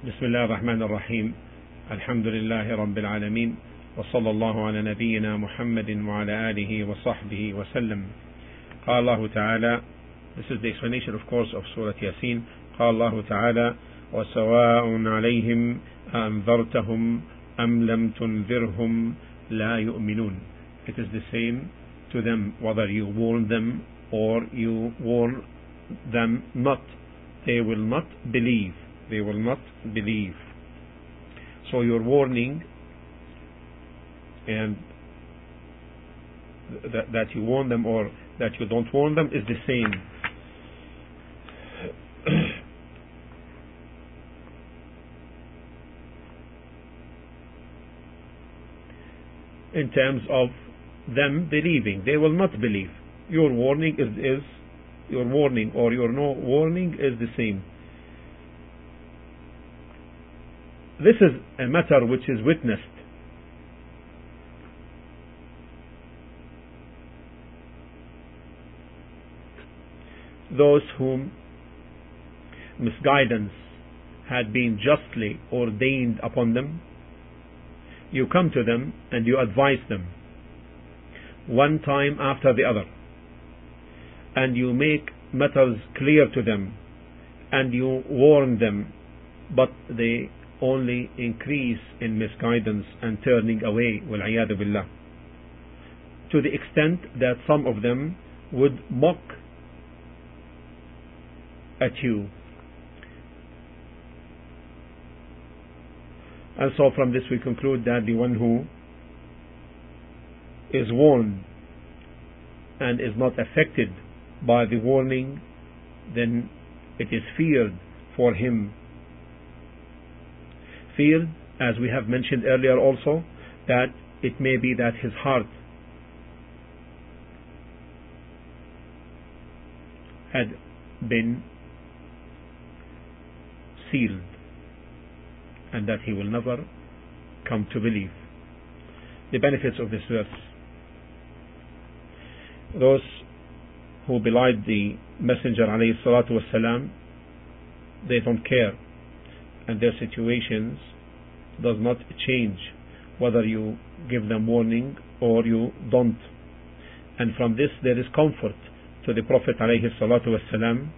بسم الله الرحمن الرحيم. الحمد لله رب العالمين وصلى الله على نبينا محمد وعلى آله وصحبه وسلم. قال الله تعالى This is the explanation of course of Surah Yasin. قال الله تعالى وسواء عليهم أنذرتهم أم لم تنذرهم لا يؤمنون. It is the same to them whether you warn them or you warn them not. They will not believe. They will not believe so your warning and that, that you warn them or that you don't warn them is the same in terms of them believing. They will not believe. Your warning is, is your warning or your no warning is the same. This is a matter which is witnessed. Those whom misguidance had been justly ordained upon them, you come to them and you advise them one time after the other and you make matters clear to them and you warn them but they only increase in misguidance and turning away billah, to the extent that some of them would mock at you. And so from this we conclude that the one who is warned and is not affected by the warning then it is feared for him Feared, as we have mentioned earlier also, that it may be that his heart had been sealed and that he will never come to believe. The benefits of this verse. Those who belied the Messenger wasalam, they don't care and their situations does not change whether you give them warning or you don't. And from this there is comfort to the Prophet alayhi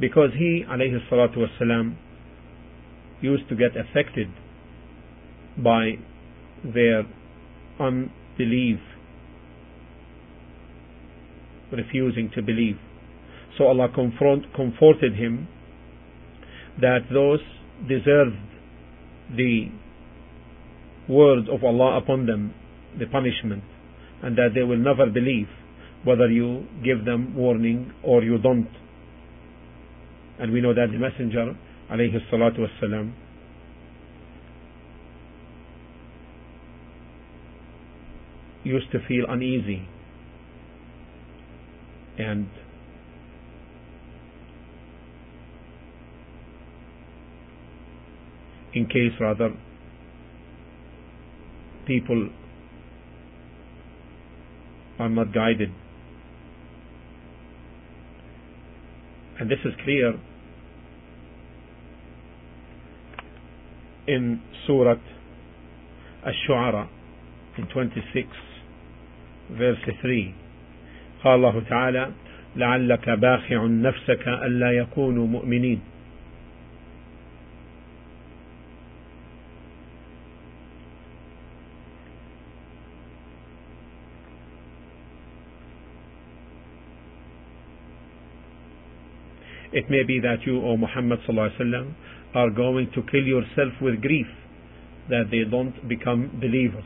because he alayhi used to get affected by their unbelief refusing to believe. So Allah confront, comforted him that those deserved the word of Allah upon them, the punishment, and that they will never believe whether you give them warning or you don't. And we know that the Messenger, alayhi salatu wasalam, used to feel uneasy and in case rather people are not guided and this is clear in Surah Ash-Shu'ara in 26 verse 3 قال الله تعالى لعلك باخع نفسك ألا يكونوا مؤمنين It may be that you, O Muhammad are going to kill yourself with grief that they don't become believers.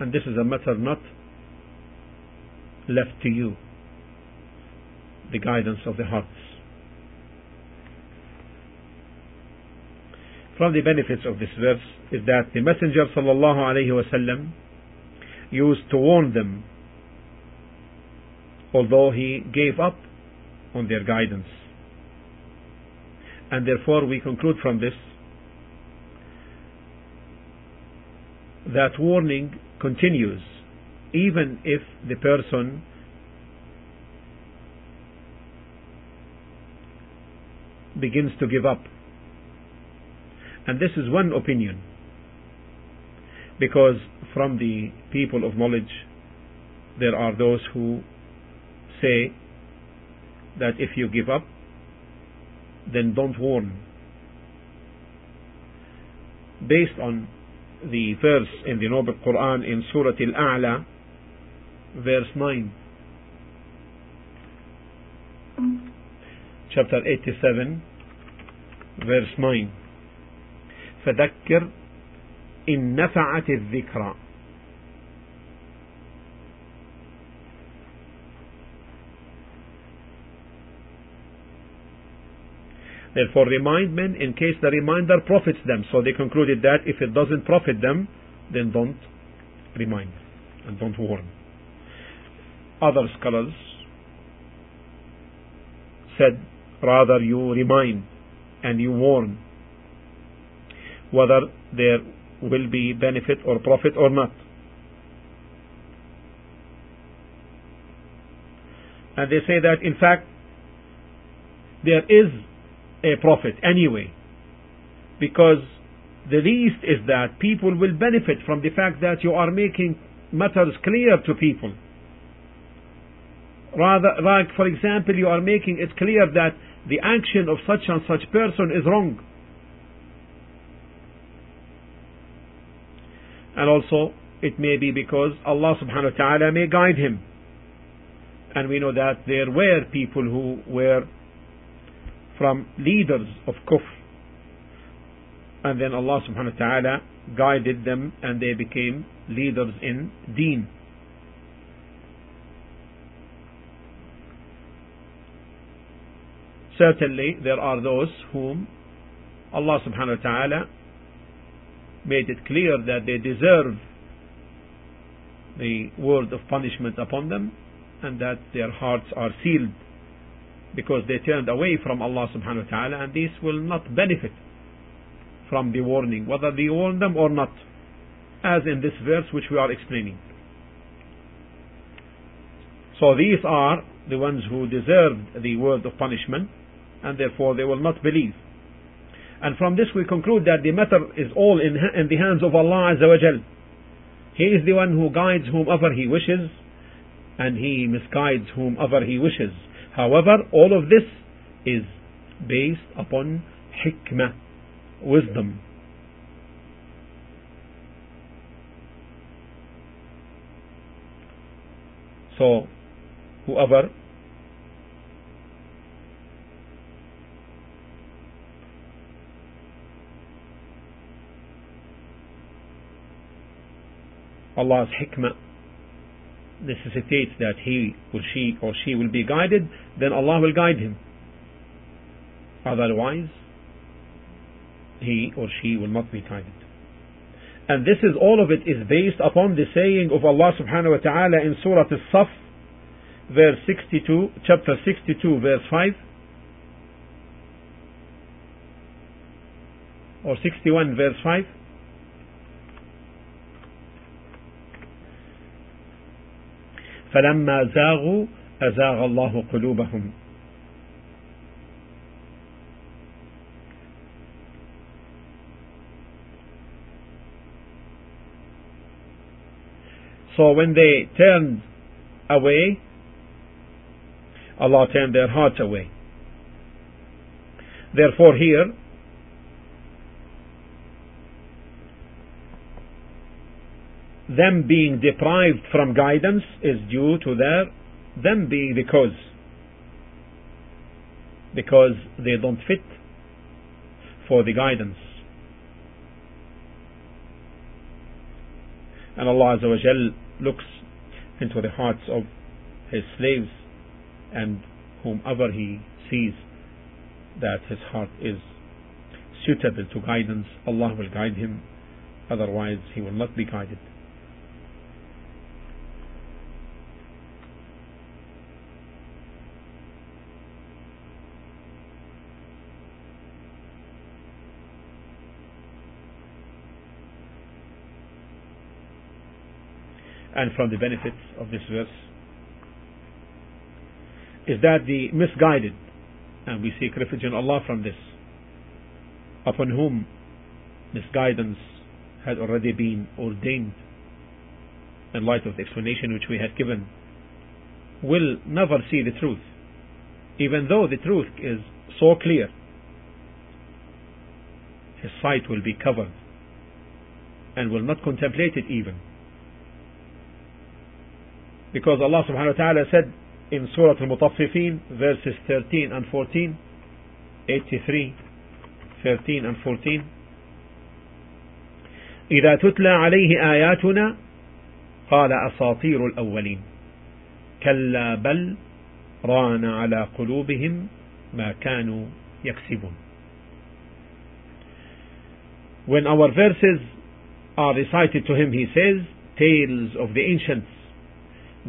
And this is a matter not left to you. The guidance of the hearts. From the benefits of this verse is that the Messenger sallallahu alaihi used to warn them although he gave up on their guidance. And therefore we conclude from this that warning continues even if the person begins to give up. And this is one opinion. Because from the people of knowledge, there are those who say that if you give up, then don't warn. Based on the verse in the Noble Quran in Surah Al-A'la, verse 9. Chapter 87, verse 9. فذكر إن نفعت الذكرى Therefore, remind men in case the reminder profits them. So they concluded that if it doesn't profit them, then don't remind and don't warn. Other scholars said, rather you remind and you warn whether there will be benefit or profit or not. And they say that in fact there is a profit anyway. Because the least is that people will benefit from the fact that you are making matters clear to people. Rather, like for example, you are making it clear that the action of such and such person is wrong. And also, it may be because Allah subhanahu wa ta'ala may guide him. And we know that there were people who were from leaders of kufr. And then Allah subhanahu wa ta'ala guided them and they became leaders in deen. Certainly there are those whom Allah subhanahu wa ta'ala made it clear that they deserve the word of punishment upon them and that their hearts are sealed because they turned away from Allah subhanahu wa ta'ala and this will not benefit from the warning, whether they warn them or not, as in this verse which we are explaining. So these are the ones who deserved the word of punishment and therefore they will not believe. And from this we conclude that the matter is all in, in the hands of Allah Azza wa Jal. He is the one who guides whomever He wishes and He misguides whomever He wishes. However, all of this is based upon hikmah, wisdom. So, whoever Allah's hikmah necessitates that he or she or she will be guided, then Allah will guide him. Otherwise, he or she will not be guided. And this is all of it is based upon the saying of Allah subhanahu wa ta'ala in Surah As-Saf, verse 62, chapter 62, verse 5, or 61, verse 5. فلما زاغوا أزاغ الله قلوبهم So when they turned away, Allah turned their hearts away. Therefore here, them being deprived from guidance is due to their them being the cause because they don't fit for the guidance. And Allah Azza wa Jal looks into the hearts of his slaves and whomever he sees that his heart is suitable to guidance Allah will guide him. Otherwise he will not be guided and from the benefits of this verse is that the misguided and we seek refuge in Allah from this, upon whom this guidance had already been ordained in light of the explanation which we had given, will never see the truth, even though the truth is so clear. His sight will be covered and will not contemplate it even. Because Allah subhanahu wa ta'ala said in Surah Al-Mutaffifin verses 13 and 14 83 13 and 14 إذا تتلى عليه آياتنا قال أساطير الأولين كلا بل ران على قلوبهم ما كانوا يكسبون When our verses are recited to him, he says, tales of the ancients,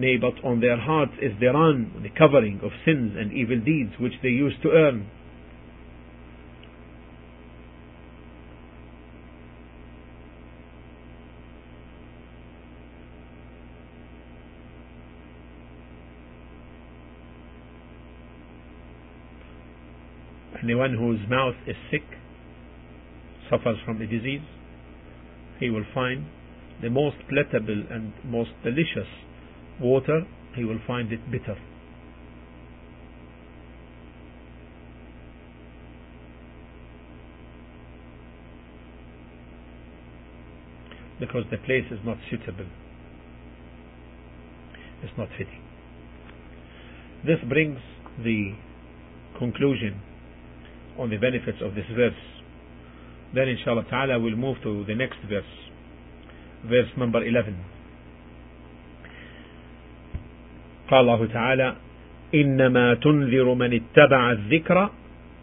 nay, but on their hearts is the run, the covering of sins and evil deeds which they used to earn. Anyone whose mouth is sick, suffers from a disease, he will find the most palatable and most delicious water, he will find it bitter. Because the place is not suitable. It's not fitting. This brings the conclusion on the benefits of this verse. Then inshallah ta'ala we'll move to the next verse. Verse number 11. قال الله تعالى إنما تنذر من اتبع الذكر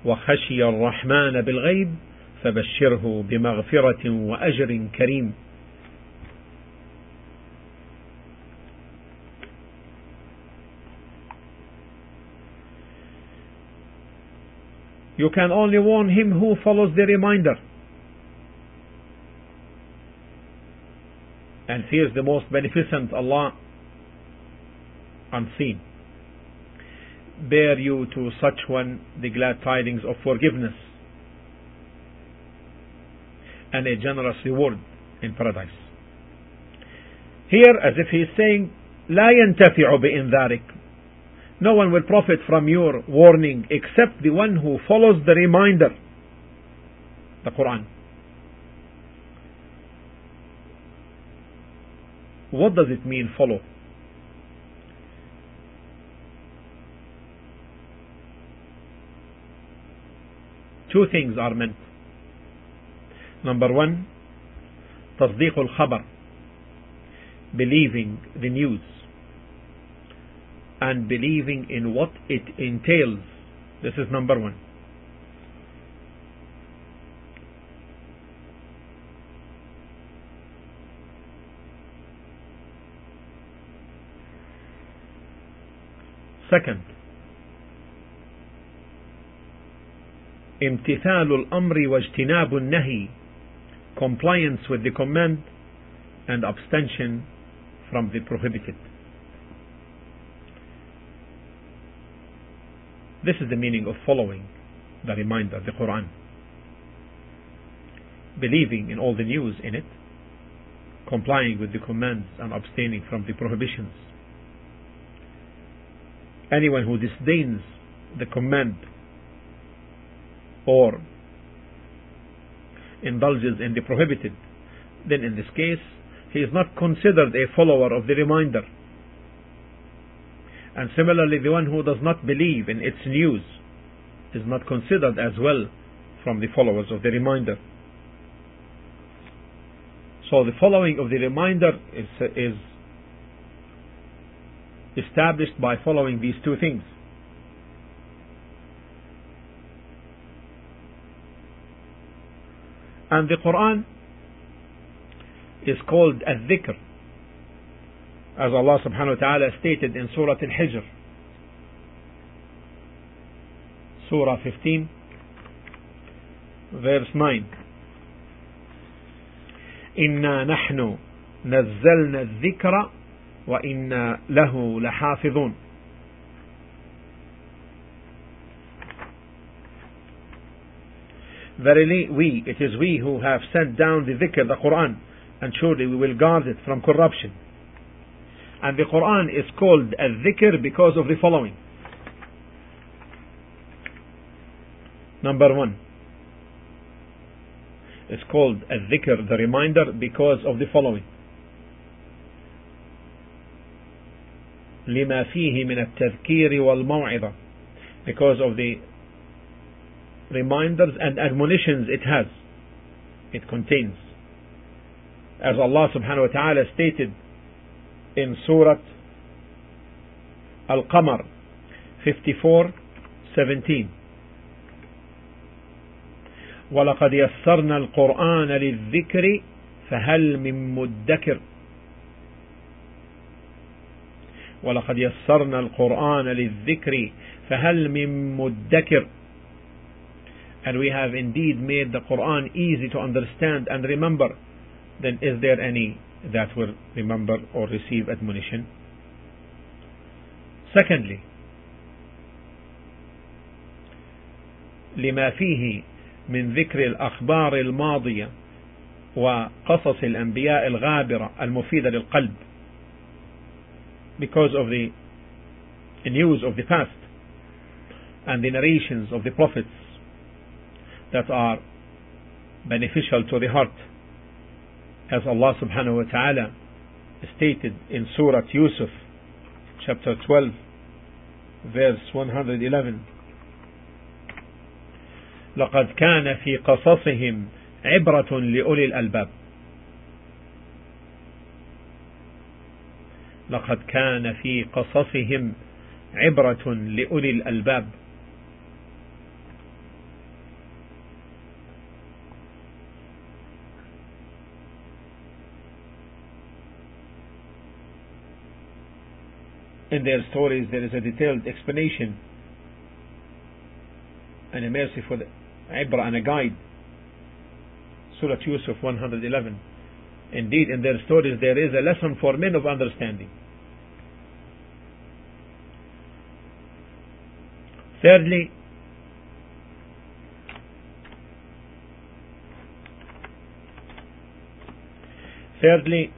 وخشي الرحمن بالغيب فبشره بمغفرة وأجر كريم You can only warn him who follows the reminder and fears the most beneficent Allah unseen. Bear you to such one the glad tidings of forgiveness and a generous reward in paradise. Here, as if he is saying, لا ينتفع بإنذارك no one will profit from your warning except the one who follows the reminder, the Quran. What does it mean, follow? Two things are meant. Number one, تصديق الخبر, believing the news and believing in what it entails. This is number one. Second, امتثال الأمر واجتناب النهي compliance with the command and abstention from the prohibited. This is the meaning of following the reminder, the Quran. Believing in all the news in it, complying with the commands and abstaining from the prohibitions. Anyone who disdains the command or indulges in the prohibited, then in this case, he is not considered a follower of the reminder and similarly, the one who does not believe in its news is not considered as well from the followers of the reminder. So the following of the reminder is, is established by following these two things. And the Quran is called a dhikr as Allah subhanahu wa ta'ala stated in Surah Al-Hijr. Surah 15, verse 9. إنا نحن نزلنا الذكر وإنا له لحافظون Verily we, it is we who have sent down the dhikr, the Quran, and surely we will guard it from corruption. And the Quran is called a dhikr because of the following. Number one, it's called a dhikr, the reminder, because of the following. لما فيه من التذكير والموعظة because of the reminders and admonitions it has it contains as Allah subhanahu wa ta'ala stated in Surah Al-Qamar 54 17 ولقد يسرنا القرآن للذكر فهل من مدكر ولقد يسرنا القرآن للذكر فهل من مدكر and we have indeed made the Quran easy to understand and remember then is there any that will remember or receive admonition secondly لما فيه من ذكر الأخبار الماضية وقصص الأنبياء الغابرة المفيدة للقلب because of the news of the past and the narrations of the prophets That are beneficial to the heart as Allah subhanahu wa ta'ala stated in Surah Yusuf chapter 12 verse 111 لقد كان في قصصهم عبرة لأولي الألباب لقد كان في قصصهم عبرة لأولي الألباب In their stories there is a detailed explanation and a the Ibra and a guide. Surah Yusuf 111. Indeed, in their stories there is a lesson for men of understanding. Thirdly, thirdly,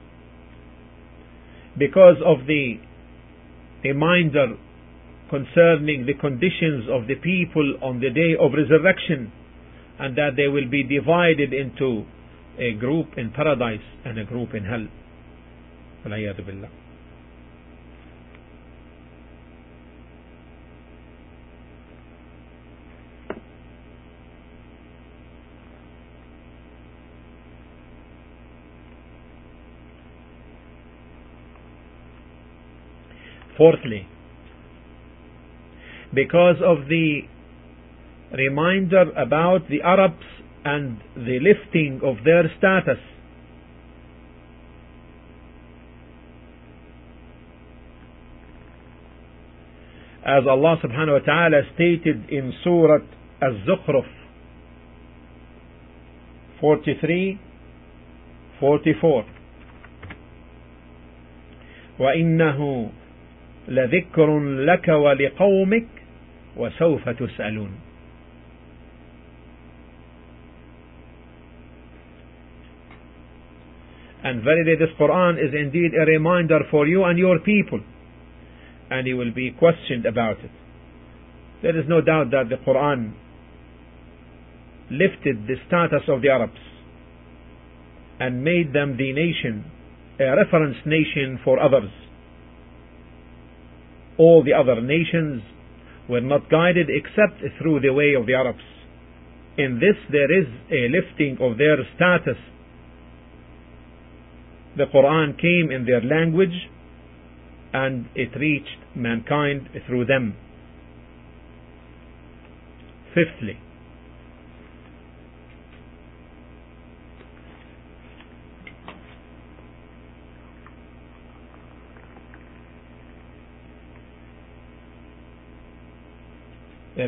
because of the reminder concerning the conditions of the people on the day of resurrection and that they will be divided into a group in paradise and a group in hell. Fourthly, because of the reminder about the Arabs and the lifting of their status. As Allah subhanahu wa ta'ala stated in Surah Az-Zukhruf 43 44 وإنه لذكر لك ولقومك وسوف تسألون And verily this Quran is indeed a reminder for you and your people. And you will be questioned about it. There is no doubt that the Quran lifted the status of the Arabs and made them the nation, a reference nation for others. All the other nations were not guided except through the way of the Arabs. In this there is a lifting of their status the Quran came in their language and it reached mankind through them. Fifthly,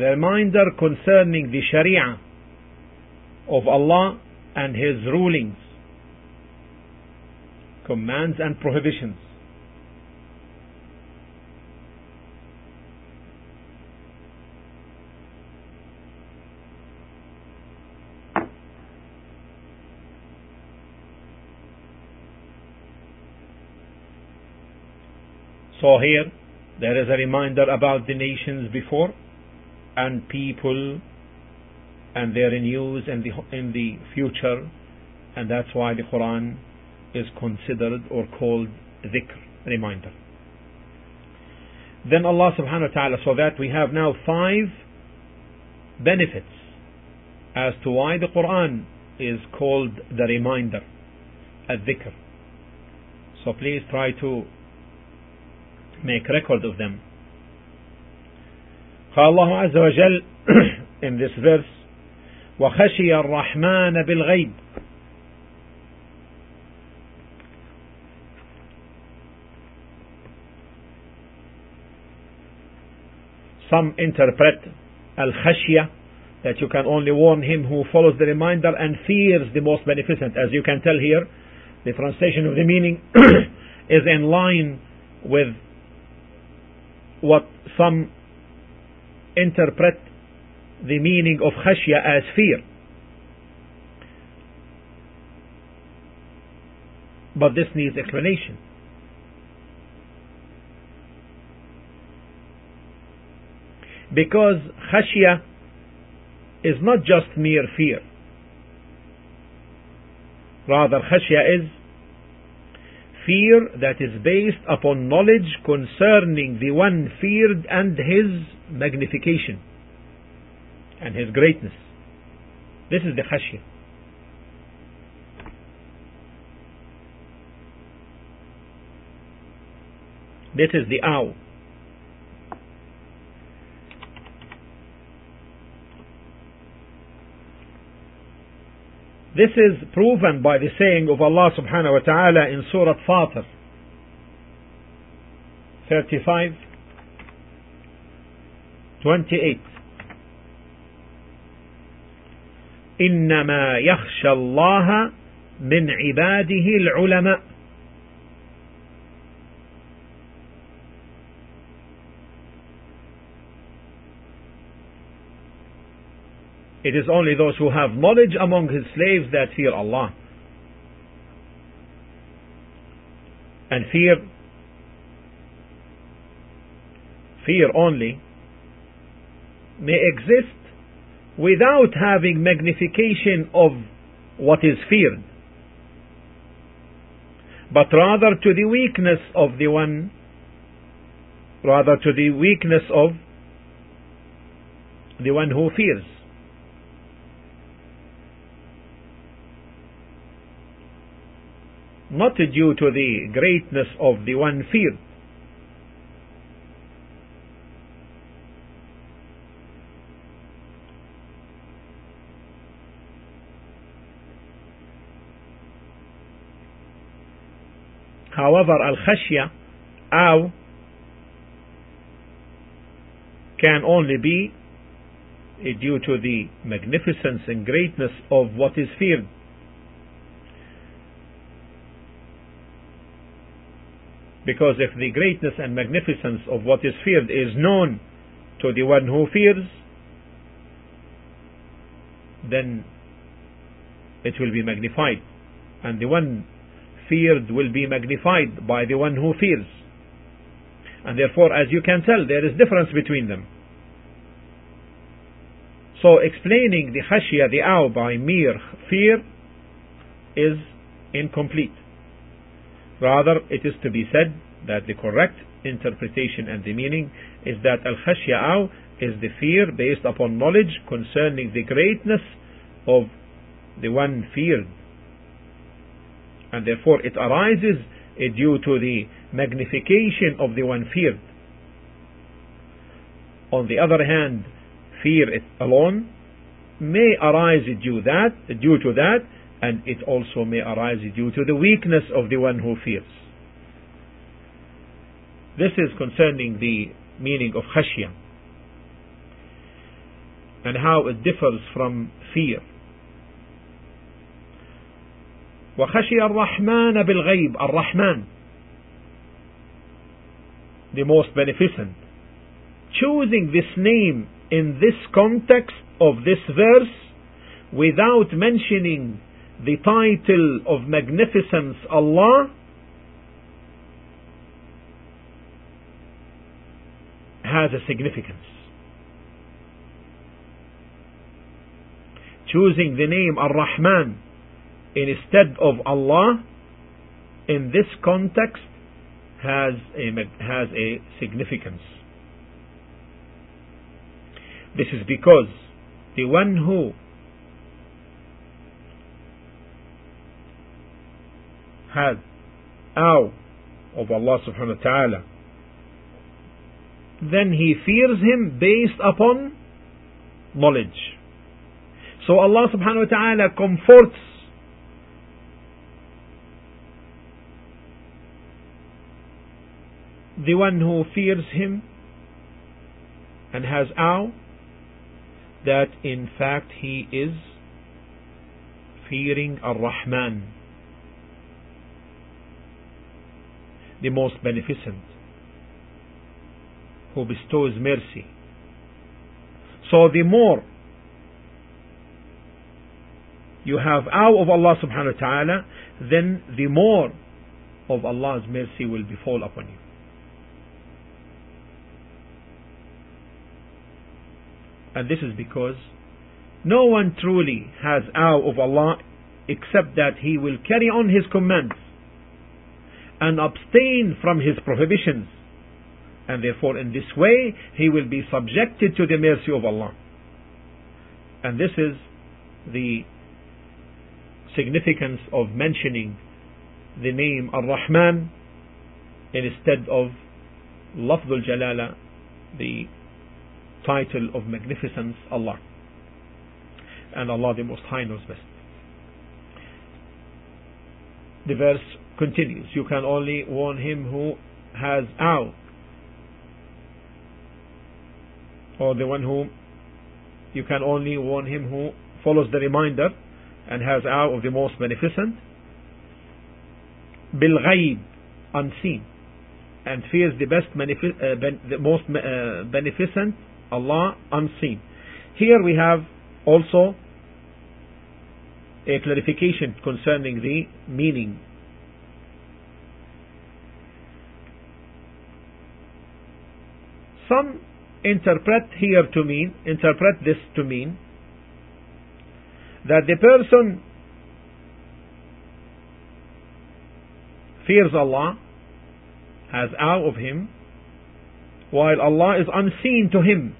the reminder concerning the Sharia of Allah and His rulings, commands and prohibitions. So here there is a reminder about the nations before and people and their news in the, in the future and that's why the Quran is considered or called dhikr, reminder. Then Allah subhanahu wa ta'ala, so that we have now five benefits as to why the Quran is called the reminder, a dhikr. So please try to make record of them. قال الله عز وجل in this verse وخشي الرحمن بالغيب Some interpret al-khashya that you can only warn him who follows the reminder and fears the most beneficent. As you can tell here, the translation of the meaning is in line with what some interpret the meaning of khashya as fear. But this needs explanation. Because khashya is not just mere fear. Rather, khashya is fear that is based upon knowledge concerning the one feared and his magnification and his greatness. This is the khashya. This is the awe. This is proven by the saying of Allah subhanahu wa ta'ala in Surah Fatir 35 28 إنما يخشى الله من عباده العلماء It is only those who have knowledge among his slaves that fear Allah. And fear, fear only, may exist without having magnification of what is feared, but rather to the weakness of the one, rather to the weakness of the one who fears. not due to the greatness of the one feared. However, al-khashya, awe, can only be eh, due to the magnificence and greatness of what is feared. Because if the greatness and magnificence of what is feared is known to the one who fears, then it will be magnified. And the one feared will be magnified by the one who fears. And therefore, as you can tell, there is difference between them. So explaining the khashya, the awe, by mere fear is incomplete. Rather, it is to be said that the correct interpretation and the meaning is that al-khashya is the fear based upon knowledge concerning the greatness of the one feared. And therefore it arises eh, due to the magnification of the one feared. On the other hand, fear alone may arise due that due to that and it also may arise due to the weakness of the one who fears. This is concerning the meaning of khashya and how it differs from fear. وخشي الرحمن بالغيب الرحمن the most beneficent choosing this name in this context of this verse without mentioning the title of magnificence Allah has a significance. Choosing the name Ar-Rahman instead of Allah in this context has a, has a significance. This is because the one who has awe of Allah subhanahu wa ta'ala then he fears him based upon knowledge. So Allah subhanahu wa ta'ala comforts the one who fears him and has awe that in fact he is fearing Ar-Rahman the most beneficent who bestows mercy. So the more you have awe of Allah subhanahu wa ta'ala then the more of Allah's mercy will befall upon you And this is because no one truly has awe of Allah except that he will carry on his commands and abstain from his prohibitions. And therefore, in this way, he will be subjected to the mercy of Allah. And this is the significance of mentioning the name Ar-Rahman instead of Lafdul Jalala, the title of magnificence Allah. And Allah the Most High knows best. The verse continues, You can only warn him who has awe, or the one who you can only warn him who follows the reminder and has awe of the most beneficent. Bil unseen, and fears the best, uh, ben, the most uh, beneficent Allah unseen. Here we have also a clarification concerning the meaning. Some interpret here to mean, interpret this to mean that the person fears Allah, has awe of Him, while Allah is unseen to him.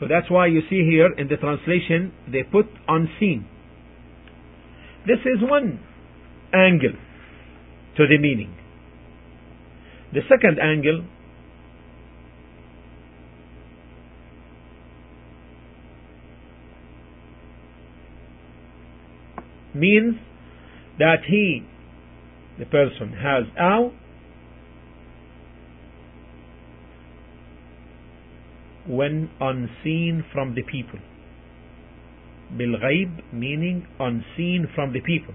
So that's why you see here in the translation they put unseen. This is one angle to the meaning. The second angle means that he, the person, has awe when unseen from the people. Bilghaib meaning unseen from the people.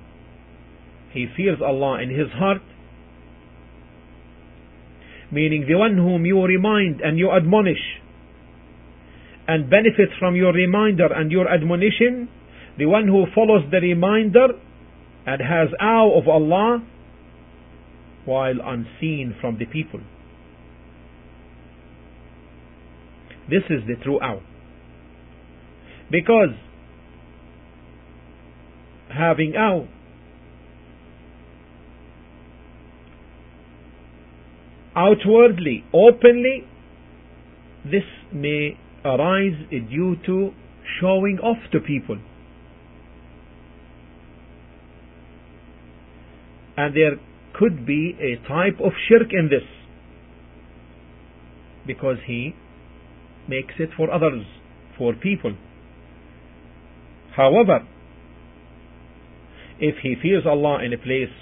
He fears Allah in his heart, meaning the one whom you remind and you admonish and benefits from your reminder and your admonition, the one who follows the reminder and has awe of Allah while unseen from the people. This is the true awe. Because having awe outwardly, openly, this may arise due to showing off to people. And there could be a type of shirk in this because he makes it for others, for people. However, if he fears Allah in a place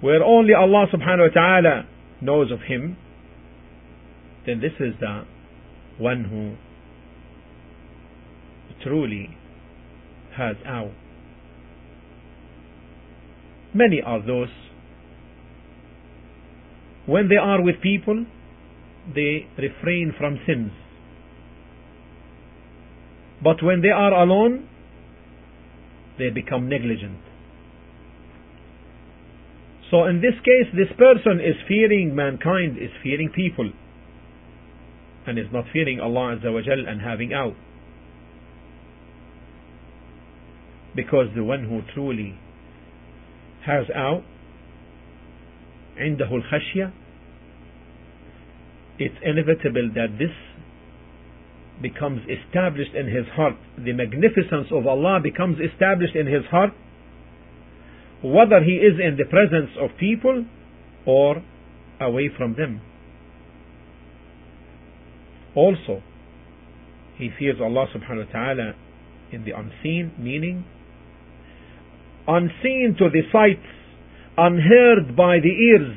where only Allah subhanahu wa ta'ala knows of him, then this is the one who truly has awe. Many are those when they are with people they refrain from sins but when they are alone, they become negligent. So in this case, this person is fearing mankind, is fearing people, and is not fearing Allah Azza wa Jal and having awe. Because the one who truly has awe, عنده الخشية, it's inevitable that this becomes established in his heart. The magnificence of Allah becomes established in his heart, whether he is in the presence of people or away from them. Also, he fears Allah subhanahu wa ta'ala in the unseen, meaning unseen to the sights, unheard by the ears.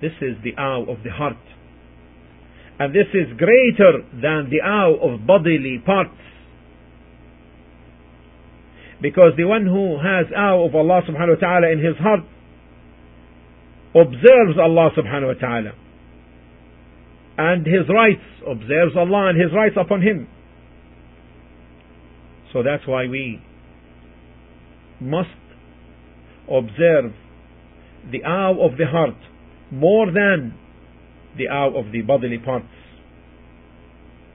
This is the awe of the heart. And this is greater than the awe of bodily parts. Because the one who has awe of Allah subhanahu wa ta'ala in his heart observes Allah subhanahu wa ta'ala and his rights, observes Allah and his rights upon him. So that's why we must observe the awe of the heart more than the awe of the bodily parts.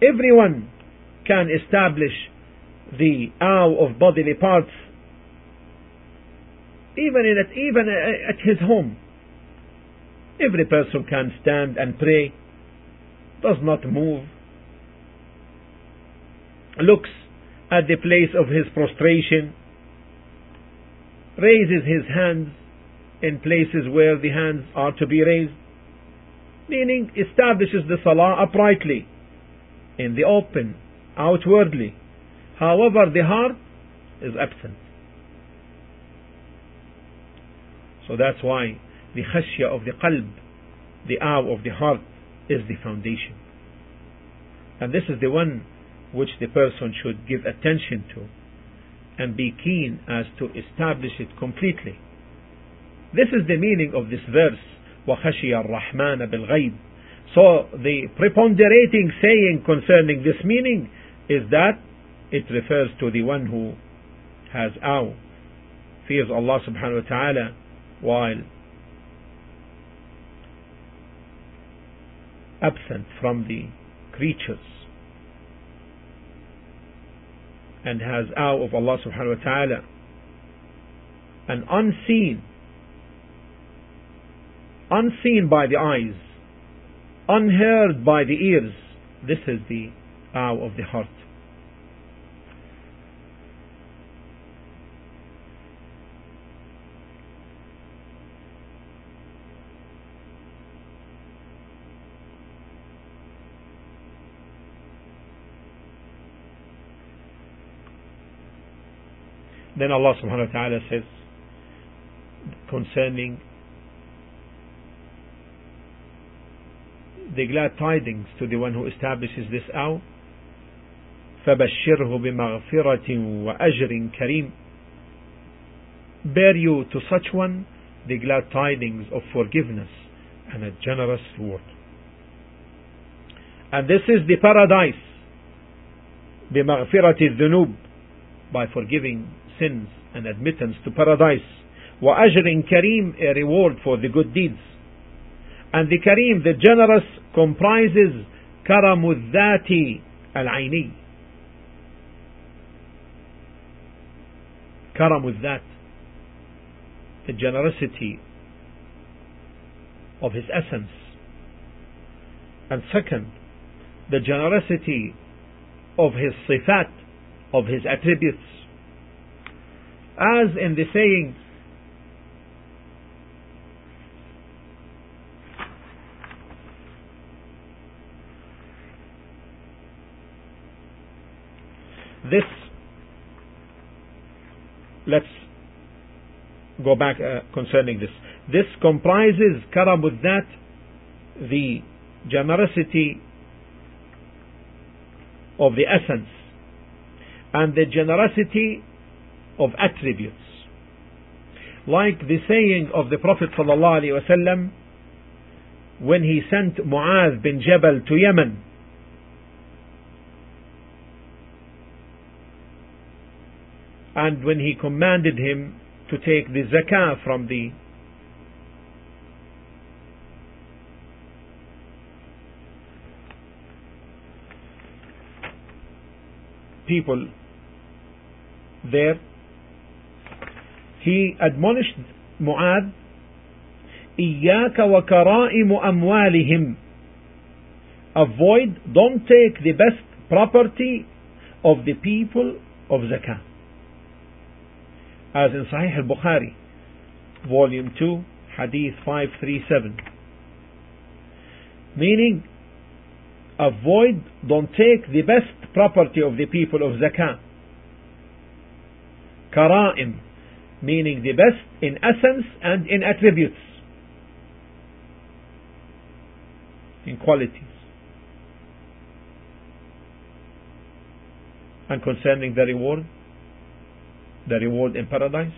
Everyone can establish the awe of bodily parts even in it, even at his home. Every person can stand and pray, does not move, looks at the place of his prostration, raises his hands in places where the hands are to be raised, meaning establishes the salah uprightly, in the open, outwardly. However, the heart is absent. So that's why the khashya of the qalb, the awe of the heart, is the foundation. And this is the one which the person should give attention to and be keen as to establish it completely. This is the meaning of this verse, وَخَشِيَ الرَّحْمَنَ بِالْغَيْبِ So the preponderating saying concerning this meaning is that it refers to the one who has awe, fears Allah subhanahu wa ta'ala while absent from the creatures and has awe of Allah subhanahu wa ta'ala. An unseen unseen by the eyes unheard by the ears this is the awe of the heart. Then Allah subhanahu wa ta'ala says concerning the glad tidings to the one who establishes this awe. فبشره بمغفرة وأجر كريم. Bear you to such one the glad tidings of forgiveness and a generous reward. And this is the paradise بمغفرة الذنوب by forgiving sins and admittance to paradise. وأجر كريم a reward for the good deeds. And the Kareem, the generous, comprises Karamuddati al-Aini. Karamuddat, the generosity of his essence. And second, the generosity of his sifat, of his attributes. As in the saying, this let's go back uh, concerning this this comprises that the generosity of the essence and the generosity of attributes. Like the saying of the Prophet ﷺ when he sent Mu'adh bin Jabal to Yemen. and when he commanded him to take the zakah from thee. People there, he admonished Mu'adh, إياك وكرائم أموالهم avoid, don't take the best property of the people of Zakah. As in Sahih al-Bukhari, volume 2, hadith 537. Meaning, avoid, don't take the best property of the people of Zakah. Kara'im, meaning the best in essence and in attributes, in qualities. And concerning the reward, the reward in paradise,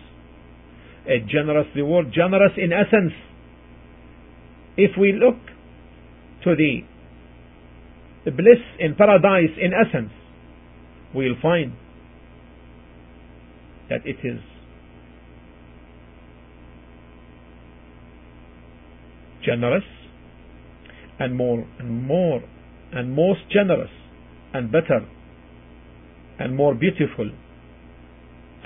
a generous reward, generous in essence. If we look to the bliss in paradise in essence, we'll find that it is generous and more and more and most generous and better and more beautiful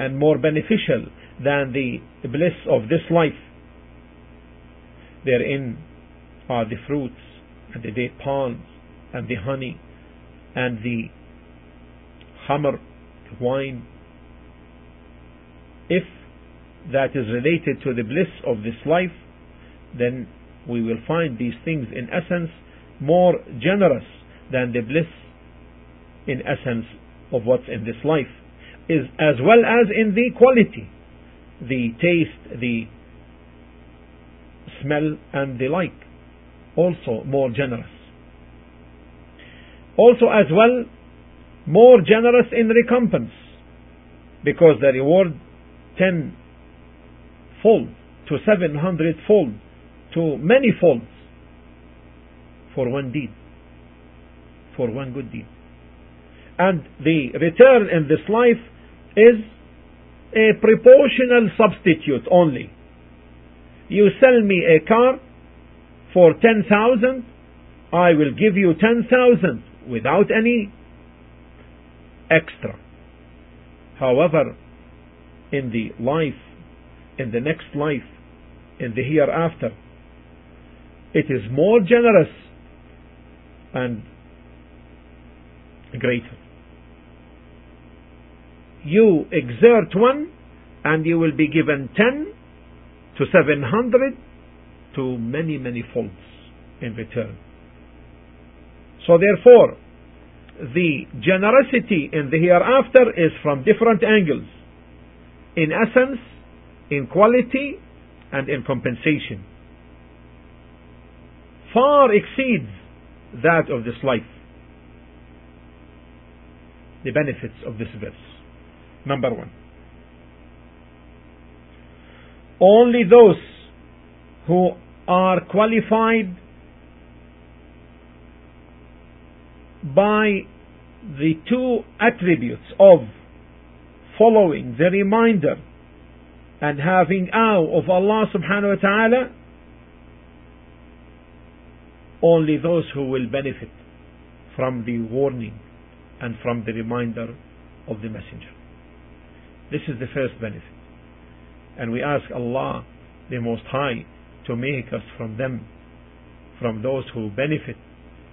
and more beneficial than the bliss of this life. Therein are the fruits and the date palms and the honey and the hamr, wine. If that is related to the bliss of this life, then we will find these things in essence more generous than the bliss in essence of what's in this life, is as well as in the quality the taste, the smell, and the like. Also more generous. Also, as well, more generous in recompense because the reward ten fold to seven hundred fold to many folds for one deed, for one good deed. And the return in this life is a proportional substitute only. You sell me a car for 10,000, I will give you 10,000 without any extra. However, in the life, in the next life, in the hereafter, it is more generous and greater you exert one and you will be given 10 to 700 to many, many folds in return. So therefore, the generosity in the hereafter is from different angles. In essence, in quality, and in compensation. Far exceeds that of this life. The benefits of this verse. Number one. Only those who are qualified by the two attributes of following the reminder and having awe of Allah subhanahu wa ta'ala only those who will benefit from the warning and from the reminder of the messenger this is the first benefit. And we ask Allah, the Most High, to make us from them, from those who benefit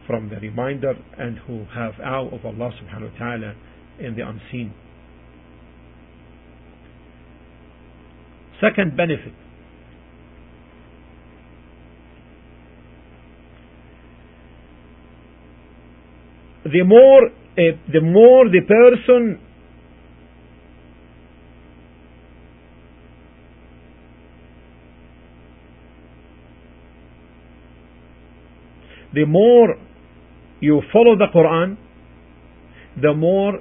from the reminder and who have awe of Allah subhanahu wa ta'ala in the unseen. Second benefit. The more, uh, the more the person the more you follow the Quran, the more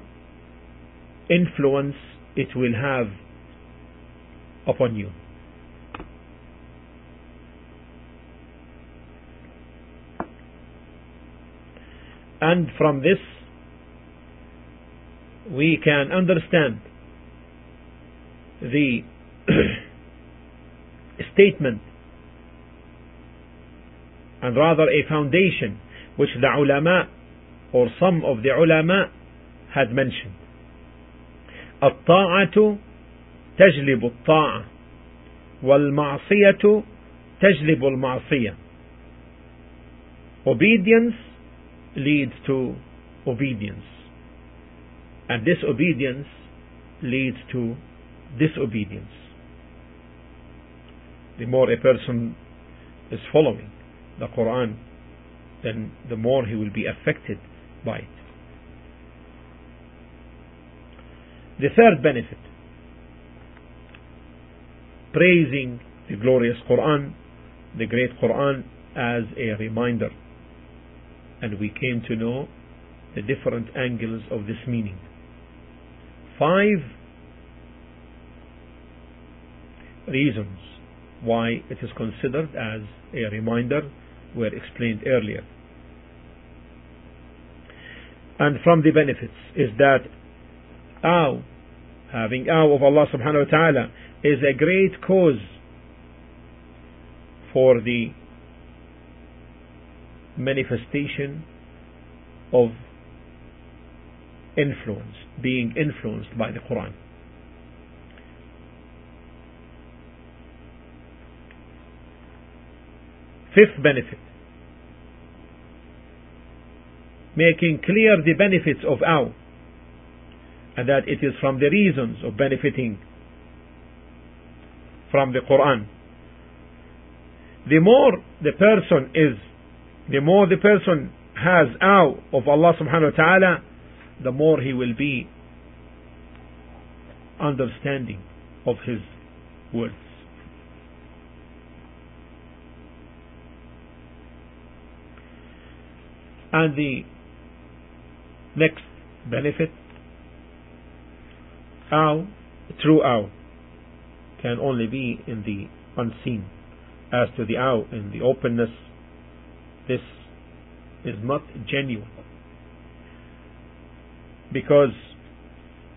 influence it will have upon you. And from this, we can understand the statement and rather a foundation which the ulama or some of the ulama had mentioned الطاعة تجلب الطاعة والمعصية تجلب المعصية obedience leads to obedience and disobedience leads to disobedience the more a person is following the Quran then the more he will be affected by it the third benefit praising the glorious Quran, the great Quran, as a reminder. And we came to know the different angles of this meaning. Five reasons why it is considered as a reminder were explained earlier. And from the benefits is that awe, having awe of Allah subhanahu wa ta'ala, is a great cause for the manifestation of influence, being influenced by the Quran. Fifth benefit making clear the benefits of awe and that it is from the reasons of benefiting from the Quran. The more the person is, the more the person has awe of Allah subhanahu wa ta'ala, the more he will be understanding of his words. And the next benefit, awe, true awe can only be in the unseen. As to the awe in the openness, this is not genuine. Because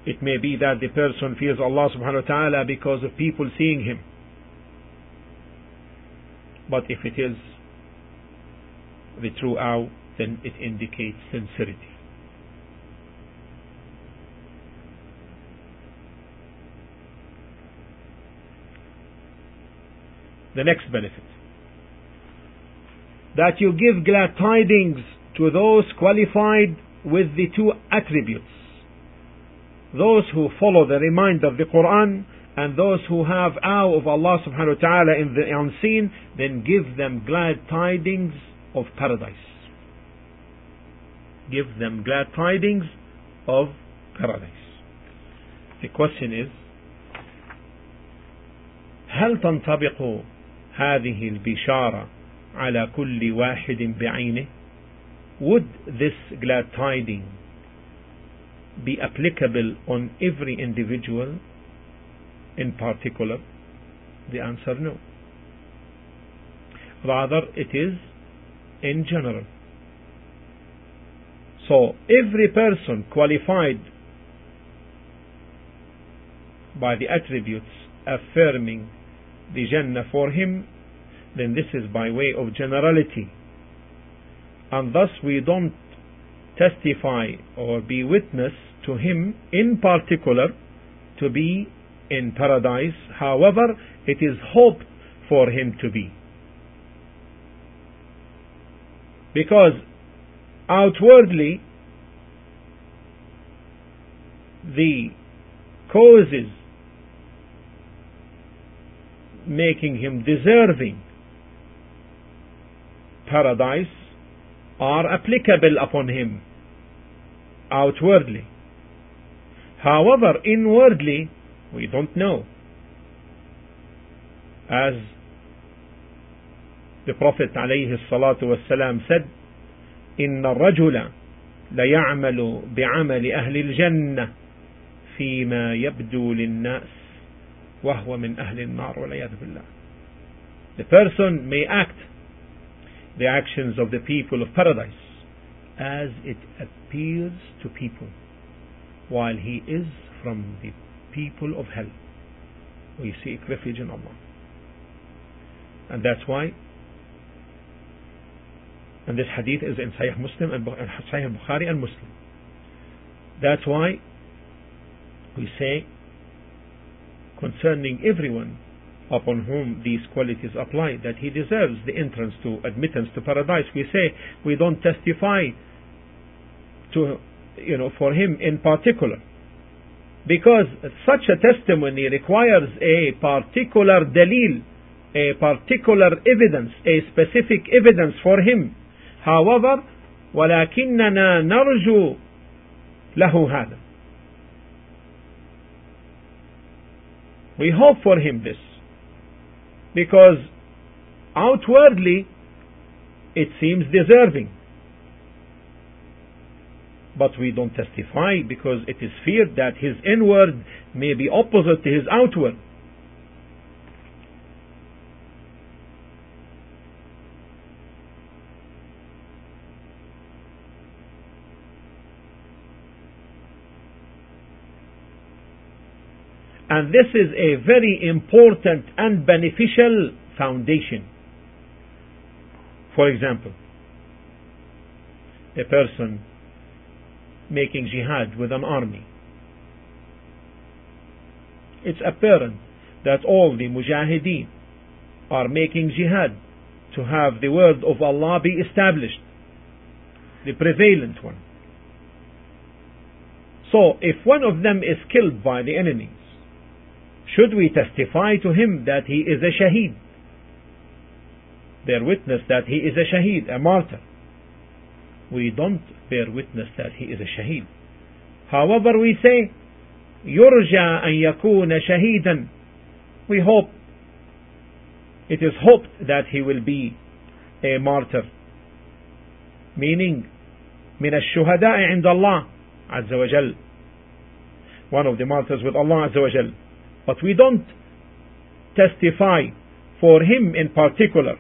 it may be that the person fears Allah subhanahu wa ta'ala because of people seeing him. But if it is the true awe, then it indicates sincerity. the next benefit. That you give glad tidings to those qualified with the two attributes. Those who follow the reminder of the Quran and those who have awe of Allah subhanahu wa ta'ala in the unseen, then give them glad tidings of paradise Give them glad tidings of paradise. The question is, هل تنطبق هذه البشارة على كل واحد بعينه would this glad tiding be applicable on every individual in particular the answer no rather it is in general so every person qualified by the attributes affirming the Jannah for him, then this is by way of generality. And thus we don't testify or be witness to him in particular to be in paradise. However, it is hoped for him to be. Because outwardly the causes making him deserving paradise are applicable upon him outwardly. However, inwardly, we don't know. As the Prophet ﷺ said, إن الرجل ليعمل بعمل أهل الجنة فيما يبدو للناس وهو من أهل النار والعياذ بالله the person may act the actions of the people of paradise as it appears to people while he is from the people of hell we seek refuge in Allah and that's why and this hadith is in Sahih Muslim and Sahih Bukhari and Muslim. That's why we say concerning everyone upon whom these qualities apply that he deserves the entrance to admittance to paradise. We say we don't testify to you know for him in particular. Because such a testimony requires a particular dalil a particular evidence a specific evidence for him however ولكننا نرجو له هذا we hope for him this because outwardly it seems deserving but we don't testify because it is feared that his inward may be opposite to his outward And this is a very important and beneficial foundation. For example, a person making jihad with an army. It's apparent that all the mujahideen are making jihad to have the word of Allah be established, the prevalent one. So, if one of them is killed by the enemies, should we testify to him that he is a shaheed? Bear witness that he is a shaheed, a martyr. We don't bear witness that he is a shaheed. However, we say, يرجى أن يكون شهيدا. We hope, it is hoped that he will be a martyr. Meaning, من الشهداء عند الله عز وجل. One of the martyrs with Allah عز وجل. But we don't testify for him in particular.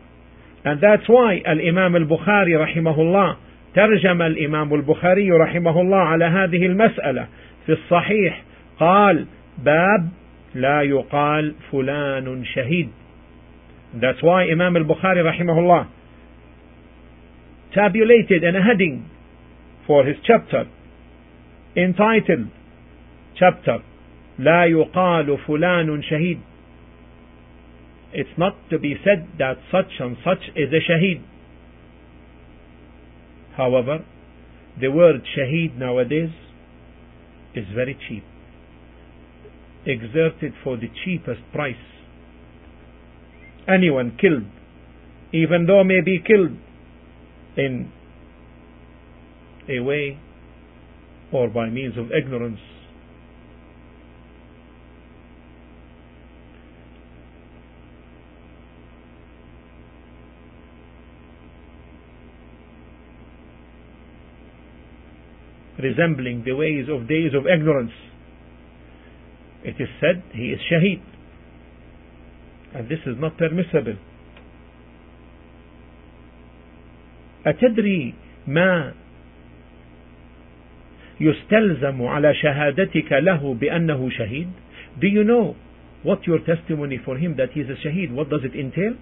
And that's why Al-Imam al-Bukhari rahimahullah ترجم الإمام البخاري رحمه الله على هذه المسألة في الصحيح قال باب لا يقال فلان شهيد That's why Imam al-Bukhari rahimahullah tabulated in a heading for his chapter entitled chapter لا يقال فلان شهيد It's not to be said that such and such is a shaheed. However, the word shaheed nowadays is very cheap, exerted for the cheapest price. Anyone killed, even though may be killed in a way or by means of ignorance resembling the ways of days of ignorance. It is said he is shaheed. And this is not permissible. أتدري ما يستلزم على شهادتك له بأنه شهيد? Do you know what your testimony for him that he is a shaheed, what does it entail?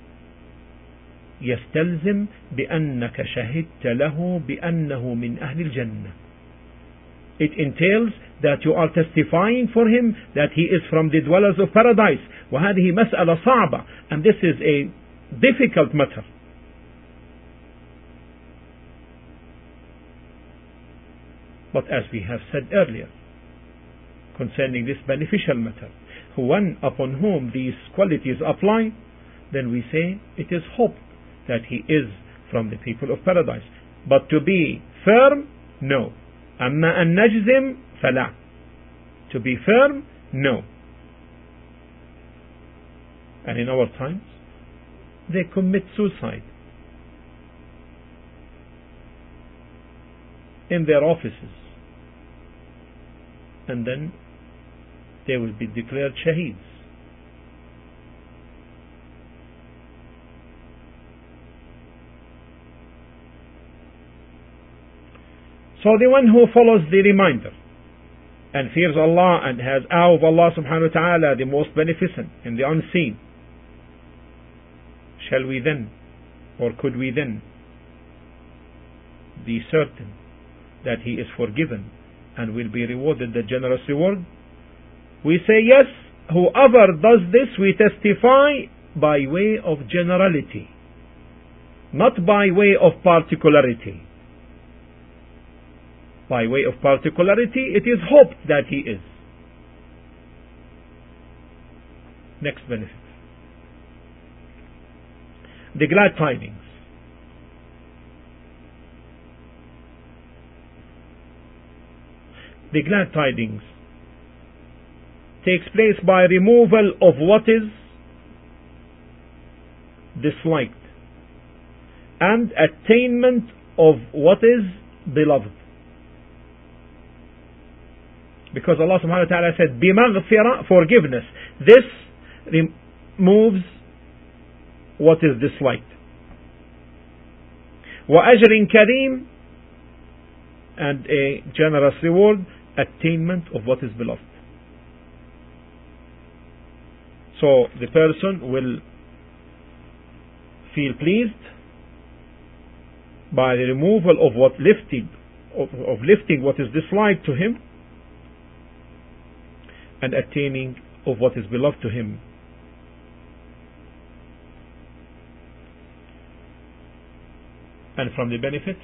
يستلزم بأنك شهدت له بأنه من أهل الجنة it entails that you are testifying for him that he is from the dwellers of paradise وهذه مسألة صعبة and this is a difficult matter but as we have said earlier concerning this beneficial matter one upon whom these qualities apply then we say it is hoped that he is from the people of paradise but to be firm no أما أن نجزم فلا to be firm no and in our times they commit suicide in their offices and then they will be declared shaheeds So the one who follows the reminder and fears Allah and has awe of Allah subhanahu wa ta'ala, the most beneficent and the unseen, shall we then, or could we then, be certain that he is forgiven and will be rewarded the generous reward? We say yes, whoever does this, we testify by way of generality, not by way of particularity. By way of particularity, it is hoped that he is. Next benefit. The glad tidings. The glad tidings takes place by removal of what is disliked and attainment of what is beloved. Because Allah subhanahu wa ta'ala said, بِمَغْفِرَةٍ forgiveness. This removes what is disliked. وَأَجْرٍ كَرِيمٍ and a generous reward, attainment of what is beloved. So the person will feel pleased by the removal of what lifting of, of lifting what is disliked to him and attaining of what is beloved to him. And from the benefits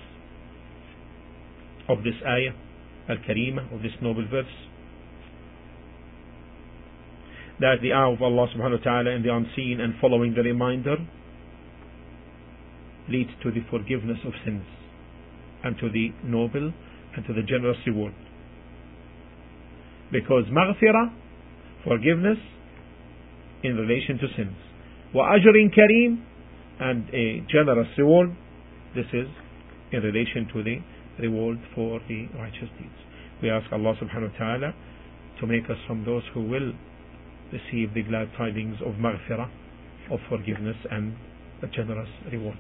of this ayah, al-karima, of this noble verse, that the awe of Allah subhanahu wa ta'ala in the unseen and following the reminder leads to the forgiveness of sins and to the noble and to the generous reward Because maghfirah, forgiveness in relation to sins. وأجر كريم and a generous reward. This is in relation to the reward for the righteous deeds. We ask Allah subhanahu wa ta'ala to make us from those who will receive the glad tidings of maghfirah, of forgiveness and a generous reward.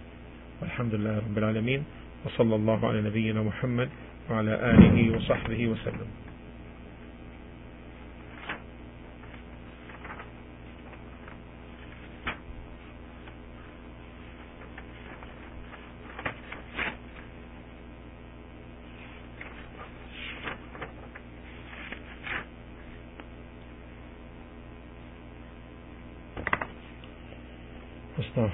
والحمد لله رب العالمين وصلى الله على نبينا محمد وعلى آله وصحبه وسلم